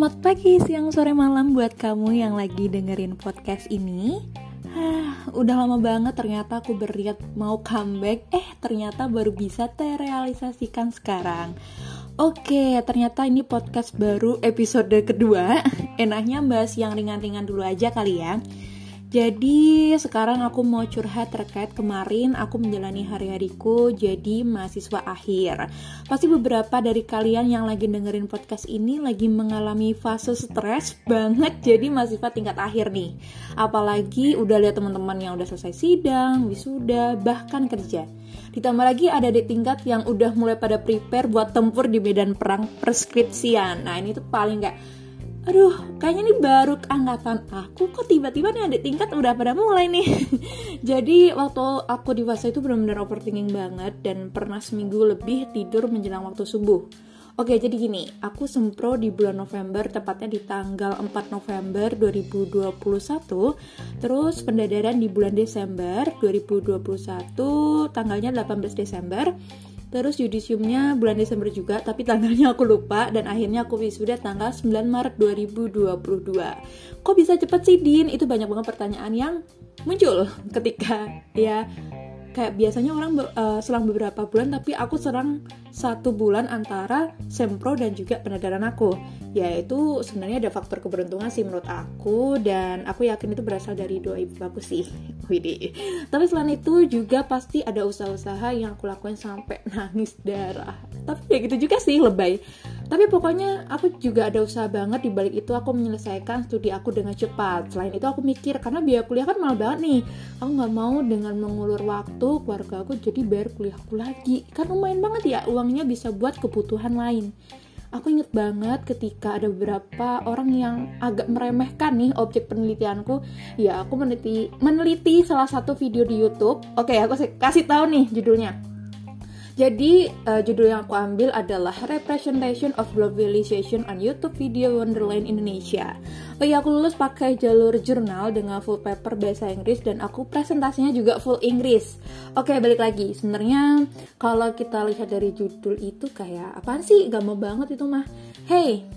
Selamat pagi, siang, sore, malam buat kamu yang lagi dengerin podcast ini. Hah, udah lama banget ternyata aku beriat mau comeback. Eh, ternyata baru bisa terrealisasikan sekarang. Oke, ternyata ini podcast baru episode kedua. Enaknya bahas yang ringan-ringan dulu aja kali ya. Jadi sekarang aku mau curhat terkait kemarin aku menjalani hari-hariku jadi mahasiswa akhir. Pasti beberapa dari kalian yang lagi dengerin podcast ini lagi mengalami fase stres banget jadi mahasiswa tingkat akhir nih. Apalagi udah lihat teman-teman yang udah selesai sidang, wisuda, bahkan kerja. Ditambah lagi ada di tingkat yang udah mulai pada prepare buat tempur di medan perang preskripsian. Nah ini tuh paling gak aduh kayaknya ini baru angkatan aku kok tiba-tiba nih adik tingkat udah pada mulai nih jadi waktu aku di fase itu benar-benar overthinking banget dan pernah seminggu lebih tidur menjelang waktu subuh Oke, jadi gini, aku sempro di bulan November, tepatnya di tanggal 4 November 2021. Terus pendadaran di bulan Desember 2021, tanggalnya 18 Desember. Terus yudisiumnya bulan Desember juga, tapi tanggalnya aku lupa dan akhirnya aku wisuda tanggal 9 Maret 2022. Kok bisa cepet sih Din? Itu banyak banget pertanyaan yang muncul ketika ya kayak biasanya orang uh, selang beberapa bulan tapi aku serang satu bulan antara sempro dan juga penadaran aku. Yaitu sebenarnya ada faktor keberuntungan sih menurut aku dan aku yakin itu berasal dari doa ibu aku sih. Widi tapi selain itu juga pasti ada usaha-usaha yang aku lakuin sampai nangis darah. Tapi ya gitu juga sih lebay tapi pokoknya aku juga ada usaha banget di balik itu aku menyelesaikan studi aku dengan cepat. Selain itu aku mikir karena biaya kuliah kan mahal banget nih. Aku nggak mau dengan mengulur waktu keluarga aku jadi bayar kuliahku lagi. Kan lumayan banget ya uangnya bisa buat kebutuhan lain. Aku inget banget ketika ada beberapa orang yang agak meremehkan nih objek penelitianku. Ya aku meneliti meneliti salah satu video di YouTube. Oke aku kasih tahu nih judulnya jadi uh, judul yang aku ambil adalah Representation of Globalization on YouTube Video Wonderland Indonesia. Oh iya aku lulus pakai jalur jurnal dengan full paper bahasa Inggris dan aku presentasinya juga full Inggris. Oke balik lagi, sebenarnya kalau kita lihat dari judul itu kayak apa sih? Gak mau banget itu mah. Hey,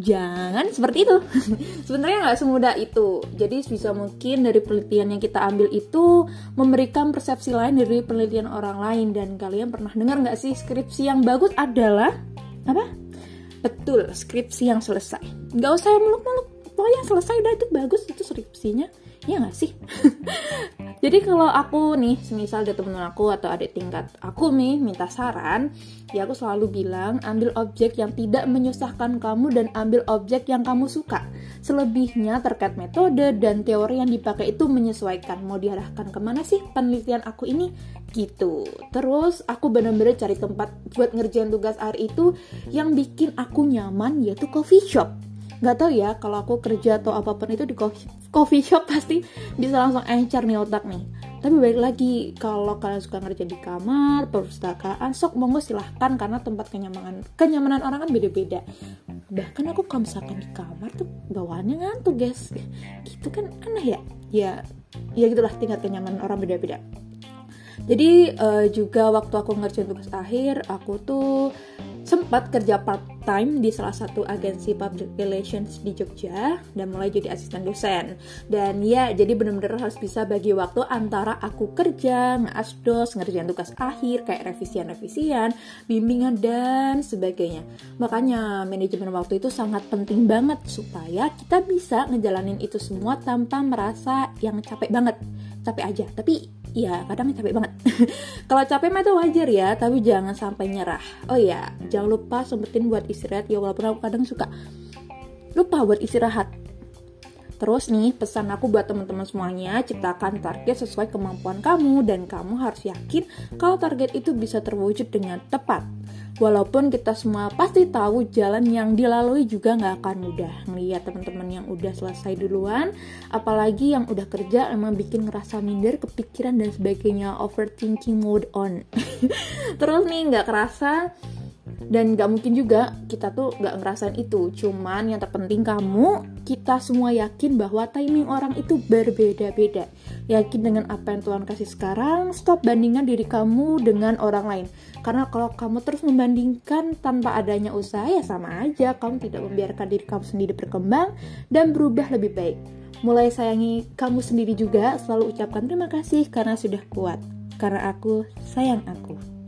jangan seperti itu. Sebenarnya nggak semudah itu. Jadi bisa mungkin dari penelitian yang kita ambil itu memberikan persepsi lain dari penelitian orang lain. Dan kalian pernah dengar nggak sih skripsi yang bagus adalah apa? Betul skripsi yang selesai. Nggak usah yang muluk-muluk pokoknya selesai udah itu bagus itu skripsinya ya nggak sih? Jadi kalau aku nih semisal ada temen aku atau adik tingkat aku nih minta saran ya aku selalu bilang ambil objek yang tidak menyusahkan kamu dan ambil objek yang kamu suka. Selebihnya terkait metode dan teori yang dipakai itu menyesuaikan. Mau diarahkan ke mana sih penelitian aku ini? Gitu. Terus aku bener-bener cari tempat buat ngerjain tugas akhir itu yang bikin aku nyaman yaitu coffee shop nggak tahu ya kalau aku kerja atau apa pun itu di coffee shop pasti bisa langsung encer nih otak nih. Tapi baik lagi kalau kalian suka ngerja di kamar perpustakaan sok monggo silahkan karena tempat kenyamanan kenyamanan orang kan beda-beda. Bahkan aku kalau misalkan di kamar tuh bawaannya ngantuk guys. Gitu kan aneh ya? Ya ya gitulah tingkat kenyamanan orang beda-beda jadi uh, juga waktu aku ngerjain tugas akhir aku tuh sempat kerja part time di salah satu agensi public relations di Jogja dan mulai jadi asisten dosen. Dan ya jadi bener-bener harus bisa bagi waktu antara aku kerja ngasdos ngerjain tugas akhir kayak revisian-revisian bimbingan dan sebagainya. Makanya manajemen waktu itu sangat penting banget supaya kita bisa ngejalanin itu semua tanpa merasa yang capek banget. Capek aja tapi ya kadang capek banget. Kalau capek mah itu wajar ya tapi jangan sampai nyerah. Oh ya jangan lupa sempetin buat istirahat ya walaupun aku kadang suka lupa buat istirahat. Terus nih, pesan aku buat teman-teman semuanya, ciptakan target sesuai kemampuan kamu dan kamu harus yakin kalau target itu bisa terwujud dengan tepat. Walaupun kita semua pasti tahu jalan yang dilalui juga nggak akan mudah. Ngeliat teman-teman yang udah selesai duluan, apalagi yang udah kerja emang bikin ngerasa minder, kepikiran dan sebagainya, overthinking mode on. Terus nih nggak kerasa dan gak mungkin juga kita tuh gak ngerasain itu cuman yang terpenting kamu kita semua yakin bahwa timing orang itu berbeda-beda Yakin dengan apa yang Tuhan kasih sekarang, stop bandingkan diri kamu dengan orang lain. Karena kalau kamu terus membandingkan tanpa adanya usaha ya sama aja, kamu tidak membiarkan diri kamu sendiri berkembang dan berubah lebih baik. Mulai sayangi kamu sendiri juga, selalu ucapkan terima kasih karena sudah kuat. Karena aku sayang aku.